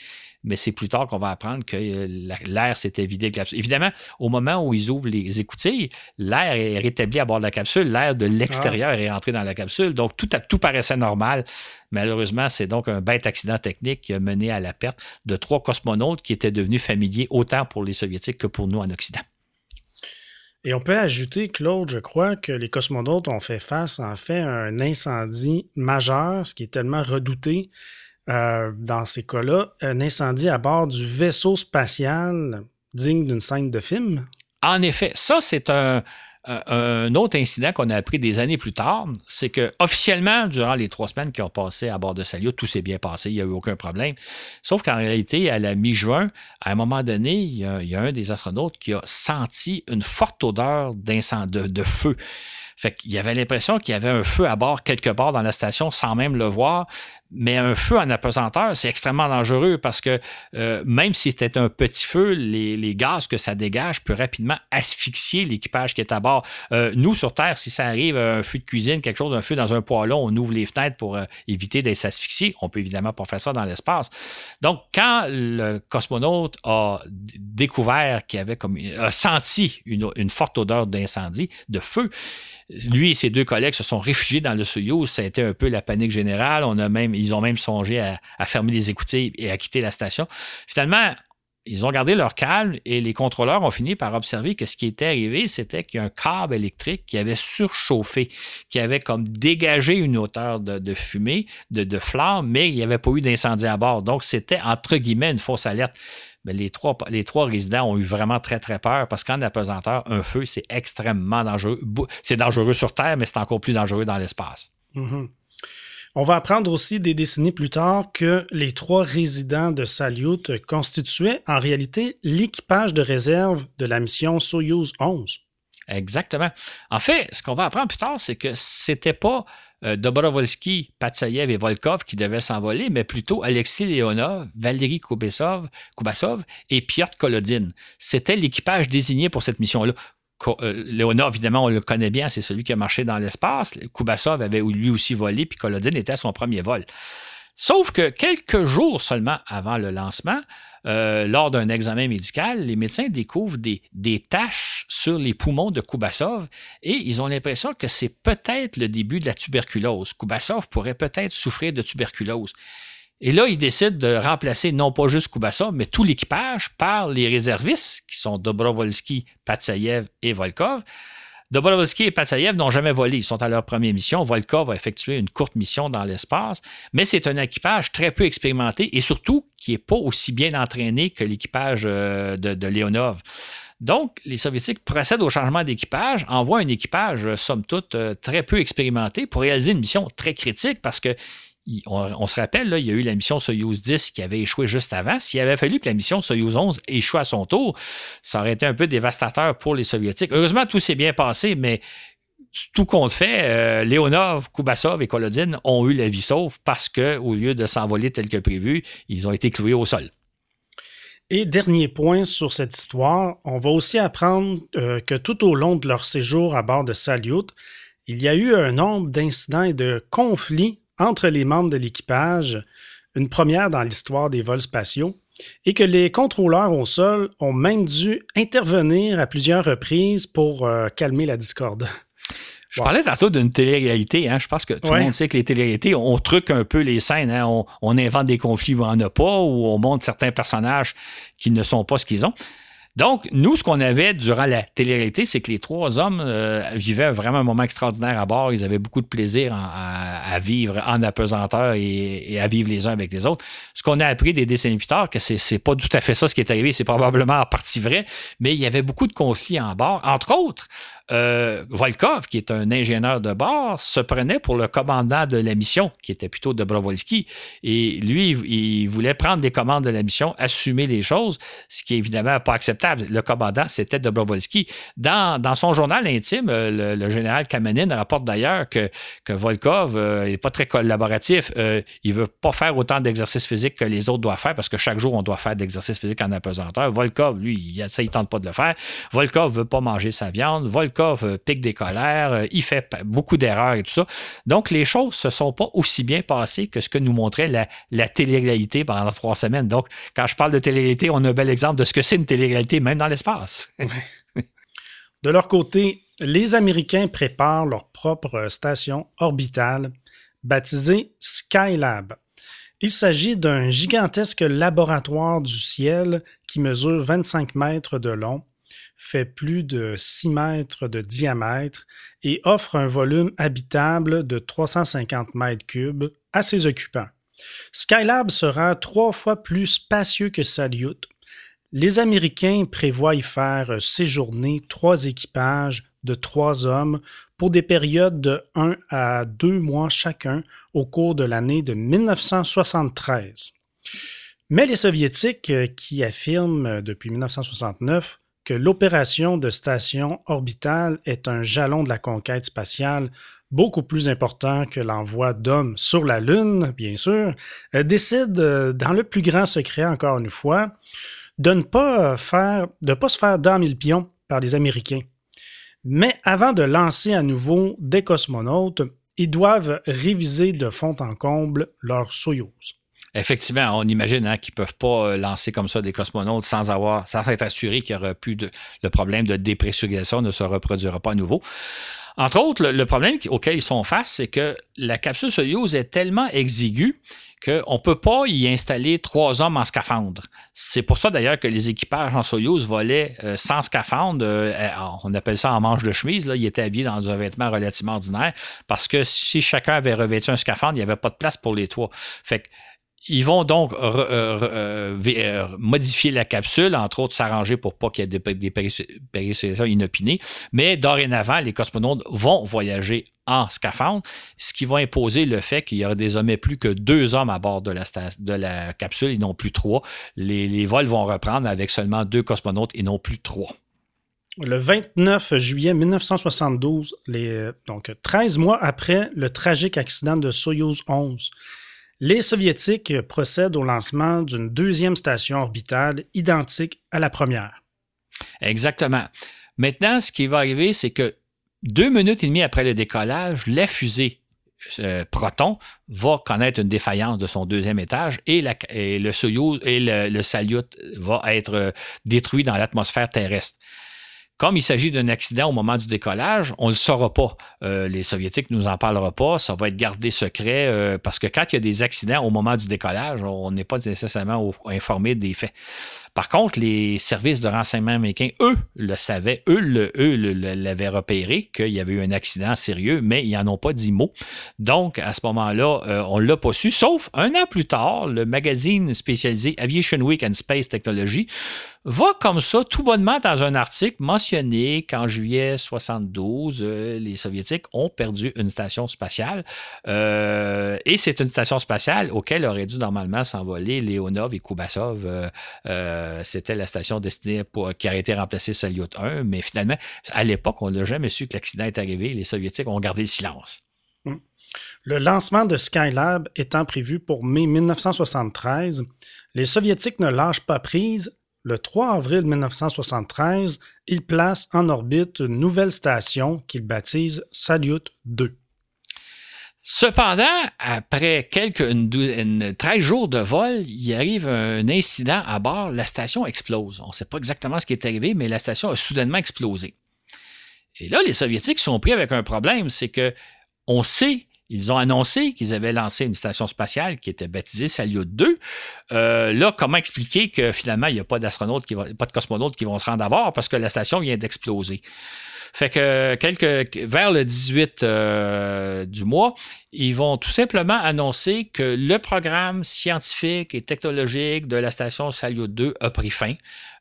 Mais c'est plus tard qu'on va apprendre que euh, l'air s'était vidé de la capsule. Évidemment, au moment où ils ouvrent les écoutilles, l'air est rétabli à bord de la capsule, l'air de l'extérieur ah. est entré dans la capsule. Donc, tout, tout paraissait normal. Malheureusement, c'est donc un bête accident technique qui a mené à la perte de trois cosmonautes qui étaient devenus familiers autant pour les Soviétiques que pour nous en Occident. Et on peut ajouter, Claude, je crois que les cosmonautes ont fait face en fait à un incendie majeur, ce qui est tellement redouté euh, dans ces cas-là, un incendie à bord du vaisseau spatial digne d'une scène de film? En effet, ça c'est un, un autre incident qu'on a appris des années plus tard, c'est que officiellement, durant les trois semaines qui ont passé à bord de Salyut, tout s'est bien passé, il n'y a eu aucun problème. Sauf qu'en réalité, à la mi-juin, à un moment donné, il y, a, un des astronautes qui a senti une forte odeur de, feu. Fait qu'il avait l'impression qu'il y avait un feu à bord quelque part dans la station sans même le voir. Mais un feu en apesanteur, c'est extrêmement dangereux parce que euh, même si c'était un petit feu, les, gaz que ça dégage peuvent rapidement asphyxier l'équipage qui est à bord. Euh, nous, sur Terre, si ça arrive, un feu de cuisine, quelque chose, un feu dans un poêlon, on ouvre les fenêtres pour euh, éviter d'être asphyxié. On peut évidemment pas faire ça dans l'espace. Donc, quand le cosmonaute a découvert qu'il avait comme a senti une, une forte odeur d'incendie, de feu, lui et ses deux collègues se sont réfugiés dans le Soyuz. Ça a été un peu la panique générale. On a même, ils ont même songé à, fermer les écoutilles et à quitter la station. Finalement, ils ont gardé leur calme et les contrôleurs ont fini par observer que ce qui était arrivé, c'était qu'il y a un câble électrique qui avait surchauffé, qui avait comme dégagé une hauteur de, fumée, de, de mais il n'y avait pas eu d'incendie à bord. Donc, c'était entre guillemets une fausse alerte les, trois, les trois résidents ont eu vraiment très, très peur parce qu'en apesanteur, un feu, c'est extrêmement dangereux. C'est dangereux sur Terre, mais c'est encore plus dangereux dans l'espace. Mm-hmm. On va apprendre aussi des décennies plus tard que les trois résidents de Salyut constituaient en réalité l'équipage de réserve de la mission Soyuz 11. Exactement. En fait, ce qu'on va apprendre plus tard, c'est que c'était pas euh, Dobrovolsky, Patsayev et Volkov qui devaient s'envoler, mais plutôt Alexis Leonov, Valérie Kubasov, Kubasov et Piotr Kolodin. C'était l'équipage désigné pour cette mission-là. Euh, Leonov, évidemment, on le connaît bien, c'est celui qui a marché dans l'espace. Kubasov avait lui aussi volé, puis Kolodin était à son premier vol. Sauf que quelques jours seulement avant le lancement, euh, lors d'un examen médical, les médecins découvrent des, des, taches sur les poumons de Kubasov et ils ont l'impression que c'est peut-être le début de la tuberculose. Kubasov pourrait peut-être souffrir de tuberculose. Et là, ils décident de remplacer non pas juste Kubasov, mais tout l'équipage par les réservistes, qui sont Dobrovolsky, Patsayev et Volkov. Dobrovolsky et Patsayev n'ont jamais volé. Ils sont à leur première mission. Volkov a effectué une courte mission dans l'espace, mais c'est un équipage très peu expérimenté et surtout qui n'est pas aussi bien entraîné que l'équipage euh, de, Leonov. Donc, les Soviétiques procèdent au changement d'équipage, envoient un équipage, somme toute, très peu expérimenté pour réaliser une mission très critique parce que on, se rappelle, il y a eu la mission Soyuz 10 qui avait échoué juste avant. S'il avait fallu que la mission Soyuz 11 échoue à son tour, ça aurait été un peu dévastateur pour les Soviétiques. Heureusement, tout s'est bien passé, mais tout compte fait, euh, Léonov, Kubasov et Kolodin ont eu la vie sauve parce qu'au lieu de s'envoler tel que prévu, ils ont été cloués au sol. Et dernier point sur cette histoire, on va aussi apprendre euh, que tout au long de leur séjour à bord de Salyut, il y a eu un nombre d'incidents et de conflits entre les membres de l'équipage, une première dans l'histoire des vols spatiaux, et que les contrôleurs au sol ont même dû intervenir à plusieurs reprises pour euh, calmer la discorde. Je parlais tantôt d'une télé-réalité. Hein. Je pense que tout le monde sait que les télé-réalités, on truque un peu les scènes. Hein. On, on, invente des conflits où on n'en a pas, ou on montre certains personnages qui ne sont pas ce qu'ils ont. Donc, nous, ce qu'on avait durant la télé-réalité, c'est que les trois hommes euh, vivaient vraiment un moment extraordinaire à bord. Ils avaient beaucoup de plaisir à, vivre en apesanteur et, à vivre les uns avec les autres. Ce qu'on a appris des décennies plus tard, que c'est, c'est pas tout à fait ça ce qui est arrivé, c'est probablement en partie vrai, mais il y avait beaucoup de conflits en bord. Entre autres, euh, Volkov, qui est un ingénieur de bord, se prenait pour le commandant de la mission, qui était plutôt Dobrovolski. Et lui, il voulait prendre les commandes de la mission, assumer les choses, ce qui est évidemment pas acceptable. Le commandant, c'était Dobrovolski. Dans, dans son journal intime, euh, le, général Kamenin rapporte d'ailleurs que, Volkov n'est euh, pas très collaboratif. Euh, il veut pas faire autant d'exercices physiques que les autres doivent faire, parce que chaque jour, on doit faire d'exercices physiques en apesanteur. Volkov, lui, ça, il tente pas de le faire. Volkov veut pas manger sa viande. Volkov euh, pique des colères, euh, il fait beaucoup d'erreurs et tout ça. Donc, les choses ne se sont pas aussi bien passées que ce que nous montrait la, la télé-réalité pendant trois semaines. Donc, quand je parle de télé-réalité, on a un bel exemple de ce que c'est une télé-réalité, même dans l'espace. de leur côté, les Américains préparent leur propre station orbitale baptisée Skylab. Il s'agit d'un gigantesque laboratoire du ciel qui mesure 25 mètres de long fait plus de 6 mètres de diamètre et offre un volume habitable de 350 mètres cubes à ses occupants. Skylab sera trois fois plus spacieux que Salyut. Les Américains prévoient y faire séjourner trois équipages de trois hommes pour des périodes de 1 à 2 mois chacun au cours de l'année de 1973. Mais les Soviétiques, qui affirment depuis 1969 que l'opération de station orbitale est un jalon de la conquête spatiale beaucoup plus important que l'envoi d'hommes sur la Lune, bien sûr, euh, décide, euh, dans le plus grand secret encore une fois, de ne pas faire, se faire dans mille pions par les Américains. Mais avant de lancer à nouveau des cosmonautes, ils doivent réviser de fond en comble leur Soyouz. Effectivement, on imagine hein, qu'ils ne peuvent pas euh, lancer comme ça des cosmonautes sans avoir, sans être assuré qu'il y aura plus de le problème de dépressurisation ne se reproduira pas à nouveau. Entre autres, le, problème auquel ils sont face, c'est que la capsule Soyuz est tellement exiguë qu'on ne peut pas y installer trois hommes en scaphandre. C'est pour ça d'ailleurs que les équipages en Soyuz volaient euh, sans scaphandre. Euh, on appelle ça en manche de chemise. Là. Ils étaient habillés dans un vêtement relativement ordinaire parce que si chacun avait revêtu un scaphandre, il n'y avait pas de place pour les trois. Fait que ils vont donc euh, euh, modifier la capsule, entre autres s'arranger pour pas qu'il y ait des, des inopinées. Mais dorénavant, les cosmonautes vont voyager en scaphandre, ce qui va imposer le fait qu'il y aura désormais plus que deux hommes à bord de la, capsule et non plus trois. Les, vols vont reprendre avec seulement deux cosmonautes et non plus trois. Le 29 juillet 1972, les, donc 13 mois après le tragique accident de Soyuz 11, les Soviétiques procèdent au lancement d'une deuxième station orbitale identique à la première. Exactement. Maintenant, ce qui va arriver, c'est que deux minutes et demie après le décollage, la fusée euh, Proton va connaître une défaillance de son deuxième étage et, le Soyuz et le, le Salyut va être euh, détruit dans l'atmosphère terrestre. Comme il s'agit d'un accident au moment du décollage, on ne le saura pas. Euh, les Soviétiques ne nous en parleront pas. Ça va être gardé secret euh, parce que quand il y a des accidents au moment du décollage, on n'est pas nécessairement informé des faits. Par contre, les services de renseignement américains, eux, le savaient, eux, eux l'avaient repéré qu'il y avait eu un accident sérieux, mais ils n'en ont pas dit mot. Donc, à ce moment-là, euh, on ne l'a pas su, sauf un an plus tard, le magazine spécialisé Aviation Week and Space Technology va comme ça, tout bonnement, dans un article mentionner qu'en juillet 72, euh, les Soviétiques ont perdu une station spatiale. Euh, et c'est une station spatiale auquel aurait dû normalement s'envoler Leonov et Kubasov. C'était la station destinée qui a été remplacée Salyut 1. Mais finalement, à l'époque, on n'a jamais su que l'accident est arrivé. Les Soviétiques ont gardé le silence. Hum. Le lancement de Skylab étant prévu pour mai 1973, les Soviétiques ne lâchent pas prise le 3 avril 1973, il place en orbite une nouvelle station qu'il baptise Salyut 2. Cependant, après quelques 13 jours de vol, il arrive un incident à bord. La station explose. On ne sait pas exactement ce qui est arrivé, mais la station a soudainement explosé. Et là, les Soviétiques sont pris avec un problème, c'est que on sait ils ont annoncé qu'ils avaient lancé une station spatiale qui était baptisée Salyut 2. Euh, là, comment expliquer que finalement, il n'y a pas d'astronautes, qui pas de cosmonautes qui vont se rendre à bord parce que la station vient d'exploser? Fait que vers le 18 euh, du mois, ils vont tout simplement annoncer que le programme scientifique et technologique de la station Salyut 2 a pris fin.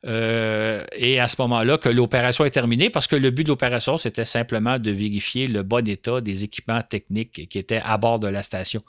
Euh, et à ce moment-là, que l'opération est terminée parce que le but de l'opération, c'était simplement de vérifier le bon état des équipements techniques qui étaient à bord de la station.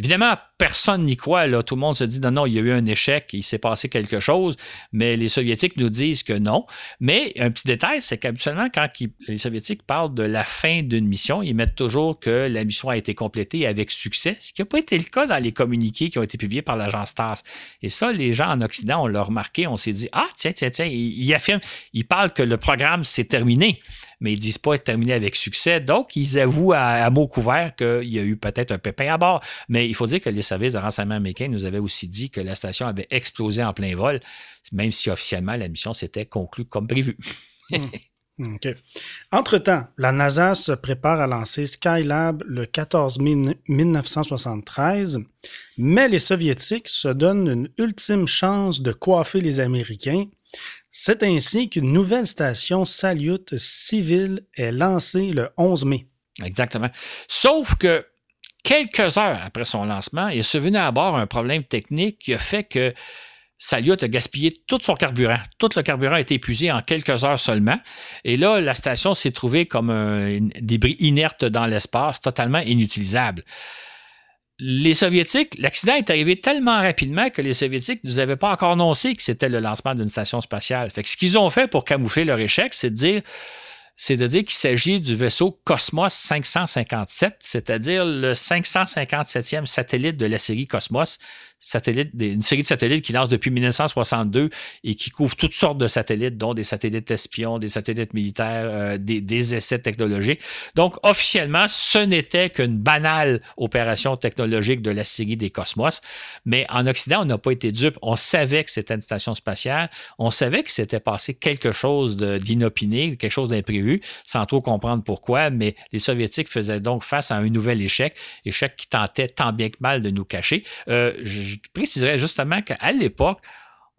Évidemment, personne n'y croit. Là. Tout le monde se dit non, non, il y a eu un échec, il s'est passé quelque chose, mais les Soviétiques nous disent que non. Mais un petit détail, c'est qu'habituellement, quand les Soviétiques parlent de la fin d'une mission, ils mettent toujours que la mission a été complétée avec succès, ce qui n'a pas été le cas dans les communiqués qui ont été publiés par l'agence TASS. Et ça, les gens en Occident, on l'a remarqué, on s'est dit, ah, tiens, tiens, tiens, ils, affirment, ils parlent que le programme s'est terminé mais ils disent pas être terminé avec succès. Donc, ils avouent à, mots mot couvert qu'il y a eu peut-être un pépin à bord. Mais il faut dire que les services de renseignement américains nous avaient aussi dit que la station avait explosé en plein vol, même si officiellement la mission s'était conclue comme prévu. Hmm. Entre-temps, la NASA se prépare à lancer Skylab le 14 mai 1973, mais les Soviétiques se donnent une ultime chance de coiffer les Américains c'est ainsi qu'une nouvelle station Salyut civile est lancée le 11 mai. Exactement. Sauf que quelques heures après son lancement, il est survenu à bord un problème technique qui a fait que Salyut a gaspillé tout son carburant. Tout le carburant a été épuisé en quelques heures seulement. Et là, la station s'est trouvée comme un débris inerte dans l'espace, totalement inutilisable les Soviétiques, l'accident est arrivé tellement rapidement que les Soviétiques ne nous avaient pas encore annoncé que c'était le lancement d'une station spatiale. Ce qu'ils ont fait pour camoufler leur échec, c'est de dire c'est de dire qu'il s'agit du vaisseau Cosmos 557, c'est-à-dire le 557e satellite de la série Cosmos, une série de satellites qui lance depuis 1962 et qui couvre toutes sortes de satellites, dont des satellites espions, des satellites militaires, euh, des, essais technologiques. Donc, officiellement, ce n'était qu'une banale opération technologique de la série des Cosmos. Mais en Occident, on n'a pas été dupe. On savait que c'était une station spatiale. On savait que s'était passé quelque chose d'inopiné, quelque chose d'imprévu, sans trop comprendre pourquoi. Mais les Soviétiques faisaient donc face à un nouvel échec, échec qui tentait tant bien que mal de nous cacher. Euh, préciserais justement qu'à l'époque,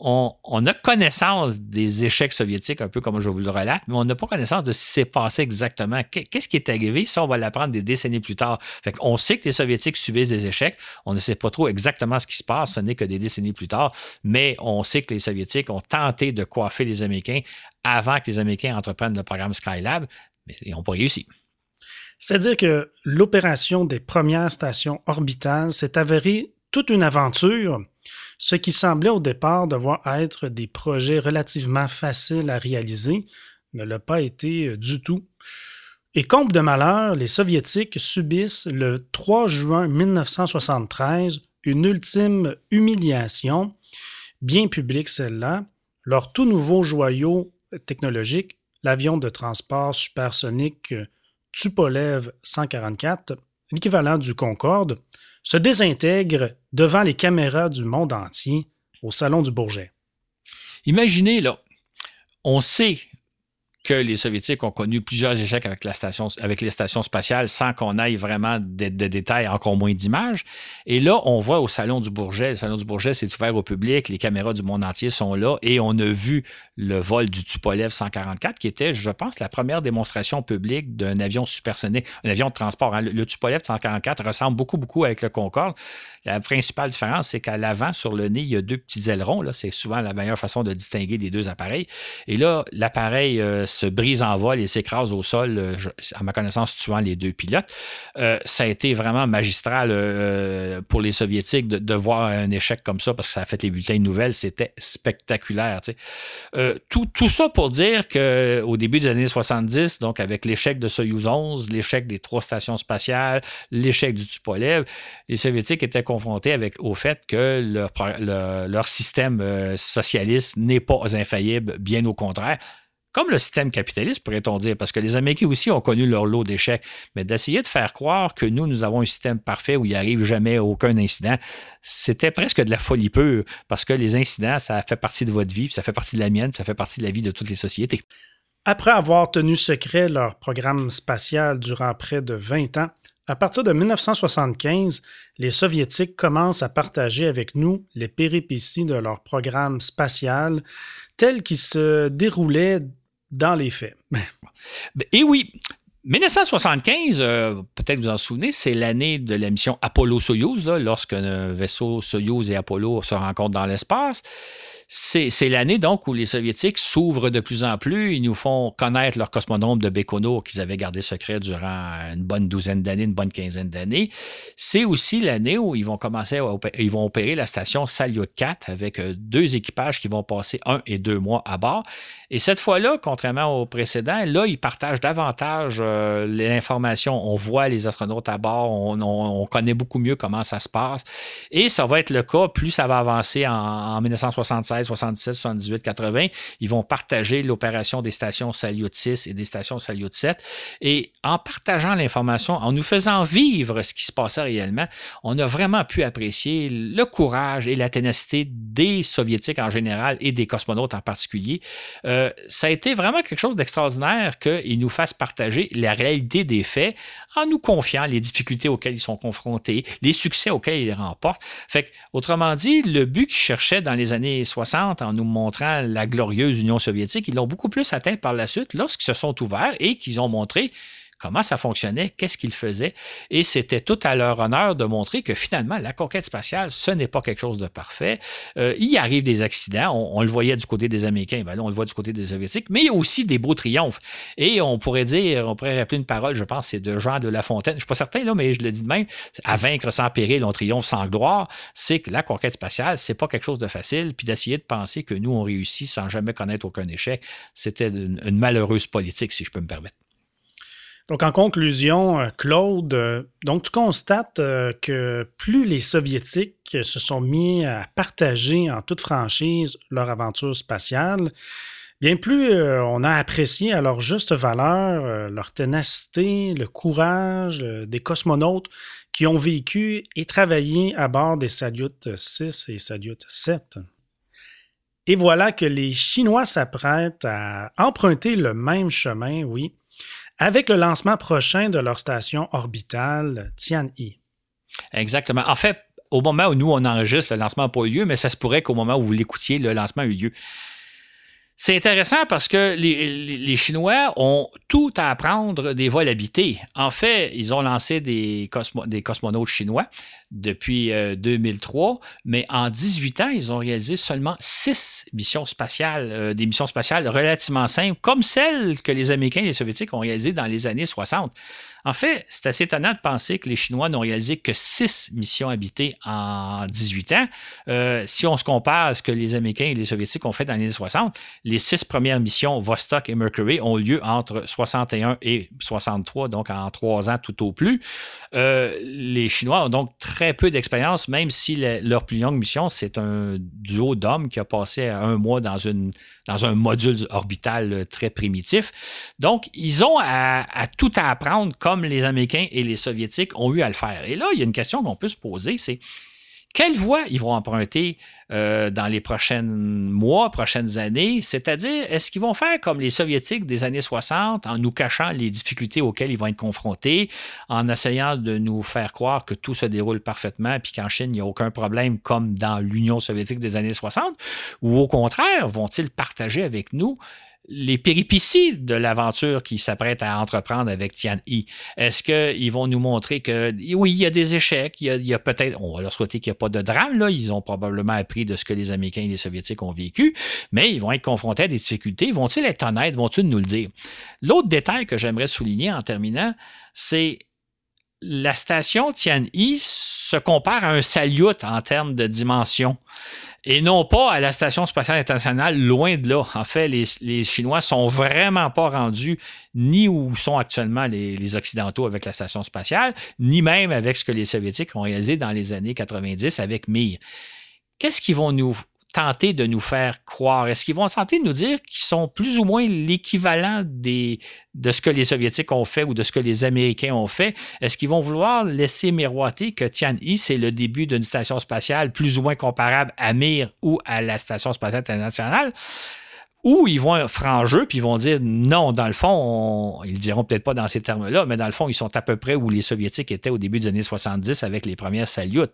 on, a connaissance des échecs soviétiques, un peu comme je vous le relate, mais on n'a pas connaissance de ce qui s'est passé exactement. Qu'est-ce qui est arrivé? Ça, on va l'apprendre des décennies plus tard. Fait on sait que les Soviétiques subissent des échecs. On ne sait pas trop exactement ce qui se passe. Ce n'est que des décennies plus tard. Mais on sait que les Soviétiques ont tenté de coiffer les Américains avant que les Américains entreprennent le programme Skylab, mais ils n'ont pas réussi. C'est-à-dire que l'opération des premières stations orbitales s'est avérée toute une aventure, ce qui semblait au départ devoir être des projets relativement faciles à réaliser ne l'a pas été euh, du tout. Et comble de malheur, les Soviétiques subissent le 3 juin 1973 une ultime humiliation, bien publique celle-là, leur tout nouveau joyau technologique, l'avion de transport supersonique Tupolev 144, l'équivalent du Concorde, se désintègre devant les caméras du monde entier au Salon du Bourget. Imaginez, là, on sait que les Soviétiques ont connu plusieurs échecs avec, les stations spatiales sans qu'on aille vraiment de, détails, encore moins d'images. Et là, on voit au Salon du Bourget, le Salon du Bourget, c'est ouvert au public, les caméras du monde entier sont là et on a vu le vol du Tupolev 144 qui était, je pense, la première démonstration publique d'un avion supersonique, un avion de transport. Hein. Le, Tupolev 144 ressemble beaucoup, beaucoup avec le Concorde. La principale différence, c'est qu'à l'avant, sur le nez, il y a deux petits ailerons. Là, c'est souvent la meilleure façon de distinguer les deux appareils. Et là, l'appareil euh, se brise en vol et s'écrase au sol, euh, à ma connaissance, tuant les deux pilotes. Euh, ça a été vraiment magistral pour les Soviétiques de, voir un échec comme ça parce que ça a fait les bulletins de nouvelles. C'était spectaculaire. tout, tout, ça pour dire qu'au début des années 70, donc avec l'échec de Soyuz 11, l'échec des trois stations spatiales, l'échec du Tupolev, les Soviétiques étaient confrontés au fait que leur, système socialiste n'est pas infaillible, bien au contraire comme le système capitaliste, pourrait-on dire, parce que les Américains aussi ont connu leur lot d'échecs, mais d'essayer de faire croire que nous, nous avons un système parfait où il arrive jamais aucun incident, c'était presque de la folie pure, parce que les incidents, ça fait partie de votre vie, ça fait partie de la mienne, ça fait partie de la vie de toutes les sociétés. Après avoir tenu secret leur programme spatial durant près de 20 ans, à partir de 1975, les Soviétiques commencent à partager avec nous les péripéties de leur programme spatial tel qu'il se déroulait dans les faits. Et oui, 1975, euh, peut-être vous en souvenez, c'est l'année de la mission Apollo-Soyuz, lorsque un vaisseau Soyuz et Apollo se rencontrent dans l'espace. C'est l'année donc où les Soviétiques s'ouvrent de plus en plus. Ils nous font connaître leur cosmonome de Bécono qu'ils avaient gardé secret durant une bonne douzaine d'années, une bonne quinzaine d'années. C'est aussi l'année où ils vont commencer à opérer, la station Salyut 4 avec euh, deux équipages qui vont passer un et deux mois à bord. Et cette fois-là, contrairement au précédent, là, ils partagent davantage euh, l'information. On voit les astronautes à bord, on, connaît beaucoup mieux comment ça se passe. Et ça va être le cas, plus ça va avancer en, en 1976 77, 78, 80, ils vont partager l'opération des stations Salyut 6 et des stations Salyut 7. Et en partageant l'information, en nous faisant vivre ce qui se passait réellement, on a vraiment pu apprécier le courage et la ténacité des Soviétiques en général et des cosmonautes en particulier. Euh, ça a été vraiment quelque chose d'extraordinaire qu'ils nous fassent partager la réalité des faits en nous confiant les difficultés auxquelles ils sont confrontés, les succès auxquels ils remportent. Autrement dit, le but qu'ils cherchaient dans les années 60 en nous montrant la glorieuse Union soviétique, ils l'ont beaucoup plus atteint par la suite lorsqu'ils se sont ouverts et qu'ils ont montré comment ça fonctionnait, qu'est-ce qu'ils faisaient. Et c'était tout à leur honneur de montrer que finalement, la conquête spatiale, ce n'est pas quelque chose de parfait. Euh, il y arrive des accidents. On, le voyait du côté des Américains, ben là, on le voit du côté des Soviétiques, mais il y a aussi des beaux triomphes. Et on pourrait dire, on pourrait rappeler une parole, je pense, c'est de Jean de La Fontaine. Je ne suis pas certain, là, mais je le dis de même. À vaincre sans péril, on triomphe sans gloire. C'est que la conquête spatiale, c'est pas quelque chose de facile. Puis d'essayer de penser que nous, on réussit sans jamais connaître aucun échec, c'était une malheureuse politique, si je peux me permettre. Donc, en conclusion, euh, Claude, euh, donc tu constates euh, que plus les Soviétiques se sont mis à partager en toute franchise leur aventure spatiale, bien plus on a apprécié à leur juste valeur leur ténacité, le courage des cosmonautes qui ont vécu et travaillé à bord des Salyut 6 et Salyut 7. Et voilà que les Chinois s'apprêtent à emprunter le même chemin, oui, avec le lancement prochain de leur station orbitale Tianyi. Exactement. En fait, au moment où nous on enregistre, le lancement n'a pas eu lieu, mais ça se pourrait qu'au moment où vous l'écoutiez, le lancement a eu lieu. C'est intéressant parce que les, Chinois ont tout à apprendre des vols habités. En fait, ils ont lancé des, cosmonautes chinois depuis 2003, euh, mais en 18 ans, ils ont réalisé seulement six missions spatiales, euh, des missions spatiales relativement simples, comme celles que les Américains et les Soviétiques ont réalisées dans les années 60. En fait, c'est assez étonnant de penser que les Chinois n'ont réalisé que six missions habitées en 18 ans. Euh, si on se compare à ce que les Américains et les Soviétiques ont fait dans les années 60, les six premières missions Vostok et Mercury ont lieu entre 61 et 63, donc en trois ans tout au plus. Euh, les Chinois ont donc très peu d'expérience, même si leur plus longue mission, c'est un duo d'hommes qui a passé un mois dans, une, dans un module orbital très primitif. Donc, ils ont à, tout apprendre comme les Américains et les Soviétiques ont eu à le faire. Et là, il y a une question qu'on peut se poser, c'est quelle voie ils vont emprunter euh, dans les prochains mois, prochaines années? C'est-à-dire, est-ce qu'ils vont faire comme les Soviétiques des années 60 en nous cachant les difficultés auxquelles ils vont être confrontés, en essayant de nous faire croire que tout se déroule parfaitement puis qu'en Chine, il n'y a aucun problème comme dans l'Union soviétique des années 60? Ou au contraire, vont-ils partager avec nous les péripéties de l'aventure qu'ils s'apprêtent à entreprendre avec Tian Yi. Est-ce qu'ils vont nous montrer que oui, il y a des échecs, il y a, peut-être, on va leur souhaiter qu'il n'y a pas de drame, là. Ils ont probablement appris de ce que les Américains et les Soviétiques ont vécu, mais ils vont être confrontés à des difficultés. Vont-ils être honnêtes? Vont-ils nous le dire? L'autre détail que j'aimerais souligner en terminant, c'est la station Tianyi se compare à un salut en termes de dimension et non pas à la Station spatiale internationale, loin de là. En fait, les, les Chinois sont vraiment pas rendus ni où sont actuellement les, les, Occidentaux avec la Station spatiale, ni même avec ce que les Soviétiques ont réalisé dans les années 90 avec Mir. Qu'est-ce qu'ils vont nous tenter de nous faire croire? Est-ce qu'ils vont tenter de nous dire qu'ils sont plus ou moins l'équivalent de ce que les Soviétiques ont fait ou de ce que les Américains ont fait? Est-ce qu'ils vont vouloir laisser miroiter que Tianyi, c'est le début d'une station spatiale plus ou moins comparable à Mir ou à la Station spatiale internationale? Ou ils vont jeu puis ils vont dire non, dans le fond, ils ils diront peut-être pas dans ces termes-là, mais dans le fond, ils sont à peu près où les Soviétiques étaient au début des années 70 avec les premières salutes.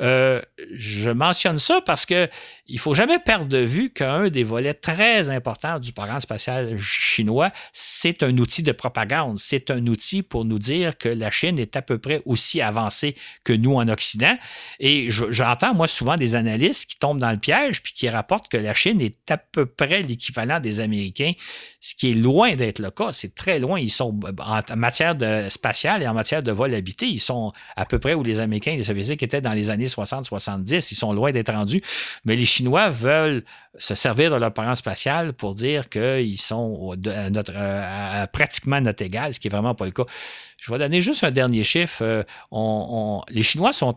Euh, je mentionne ça parce que il faut jamais perdre de vue qu'un des volets très importants du programme spatial chinois, c'est un outil de propagande. C'est un outil pour nous dire que la Chine est à peu près aussi avancée que nous en Occident. Et j'entends, moi, souvent des analystes qui tombent dans le piège puis qui rapportent que la Chine est à peu près l'équivalent des Américains, ce qui est loin d'être le cas. C'est très loin. Ils sont, en matière de spatiale et en matière de vol habité, ils sont à peu près où les Américains et les Soviétiques étaient dans les années 60-70. Ils sont loin d'être rendus. Mais les Chinois veulent se servir de leur programme spatial pour dire qu'ils sont notre, à pratiquement notre égal, ce qui n'est vraiment pas le cas. Je vais donner juste un dernier chiffre. Euh, les Chinois sont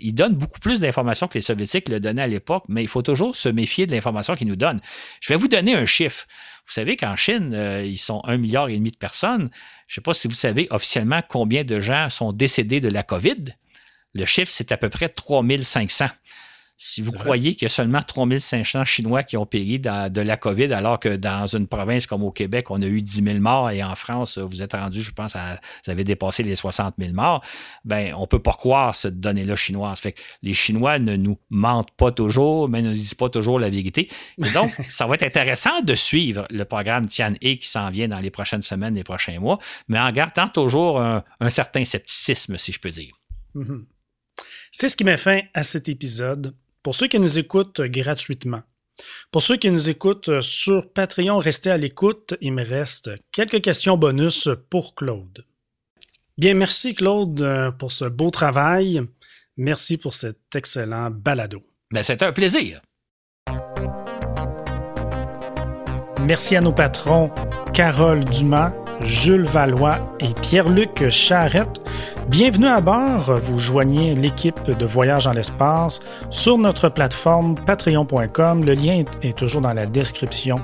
ils donnent beaucoup plus d'informations que les Soviétiques le donnaient à l'époque, mais il faut toujours se méfier de l'information qu'ils nous donnent. Je vais vous donner un chiffre. Vous savez qu'en Chine, euh, ils sont un milliard et demi de personnes. Je ne sais pas si vous savez officiellement combien de gens sont décédés de la COVID. Le chiffre, c'est à peu près 3500. Si vous croyez qu'il y a seulement 3500 Chinois qui ont péri de la COVID, alors que dans une province comme au Québec, on a eu 10 000 morts et en France, vous êtes rendu, je pense, à, vous avez dépassé les 60 000 morts, ben, on ne peut pas croire cette donnée-là chinoise. Fait que les Chinois ne nous mentent pas toujours, mais ne disent pas toujours la vérité. Et donc, ça va être intéressant de suivre le programme Tian-E qui s'en vient dans les prochaines semaines, les prochains mois, mais en gardant toujours un, certain scepticisme, si je peux dire. Mm-hmm. C'est ce qui met fin à cet épisode. Pour ceux qui nous écoutent gratuitement, pour ceux qui nous écoutent sur Patreon, restez à l'écoute. Il me reste quelques questions bonus pour Claude. Bien, merci Claude pour ce beau travail. Merci pour cet excellent balado. Ben, C'était un plaisir. Merci à nos patrons Carole Dumas, Jules Valois et Pierre-Luc Charrette Bienvenue à bord. Vous joignez l'équipe de Voyage dans l'espace sur notre plateforme patreon.com. Le lien est toujours dans la description.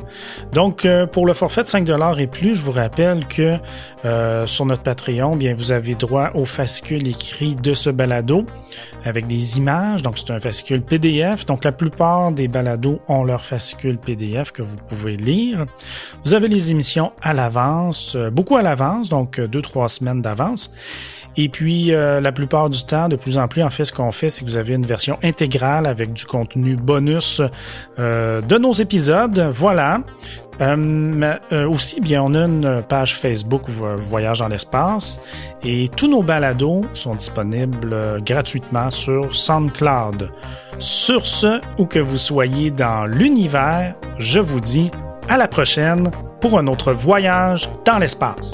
Donc, euh, pour le forfait de 5 et plus, je vous rappelle que euh, sur notre Patreon, bien, vous avez droit au fascicule écrit de ce balado avec des images. Donc, c'est un fascicule PDF. Donc, la plupart des balados ont leur fascicule PDF que vous pouvez lire. Vous avez les émissions à l'avance, euh, beaucoup à l'avance, donc deux, trois semaines d'avance. Et puis, euh, la plupart du temps, de plus en plus, en fait, ce qu'on fait, c'est que vous avez une version intégrale avec du contenu bonus euh, de nos épisodes. Voilà. Euh, aussi, bien, on a une page Facebook Voyage dans l'espace et tous nos balados sont disponibles gratuitement sur SoundCloud. Sur ce, où que vous soyez dans l'univers, je vous dis à la prochaine pour un autre voyage dans l'espace.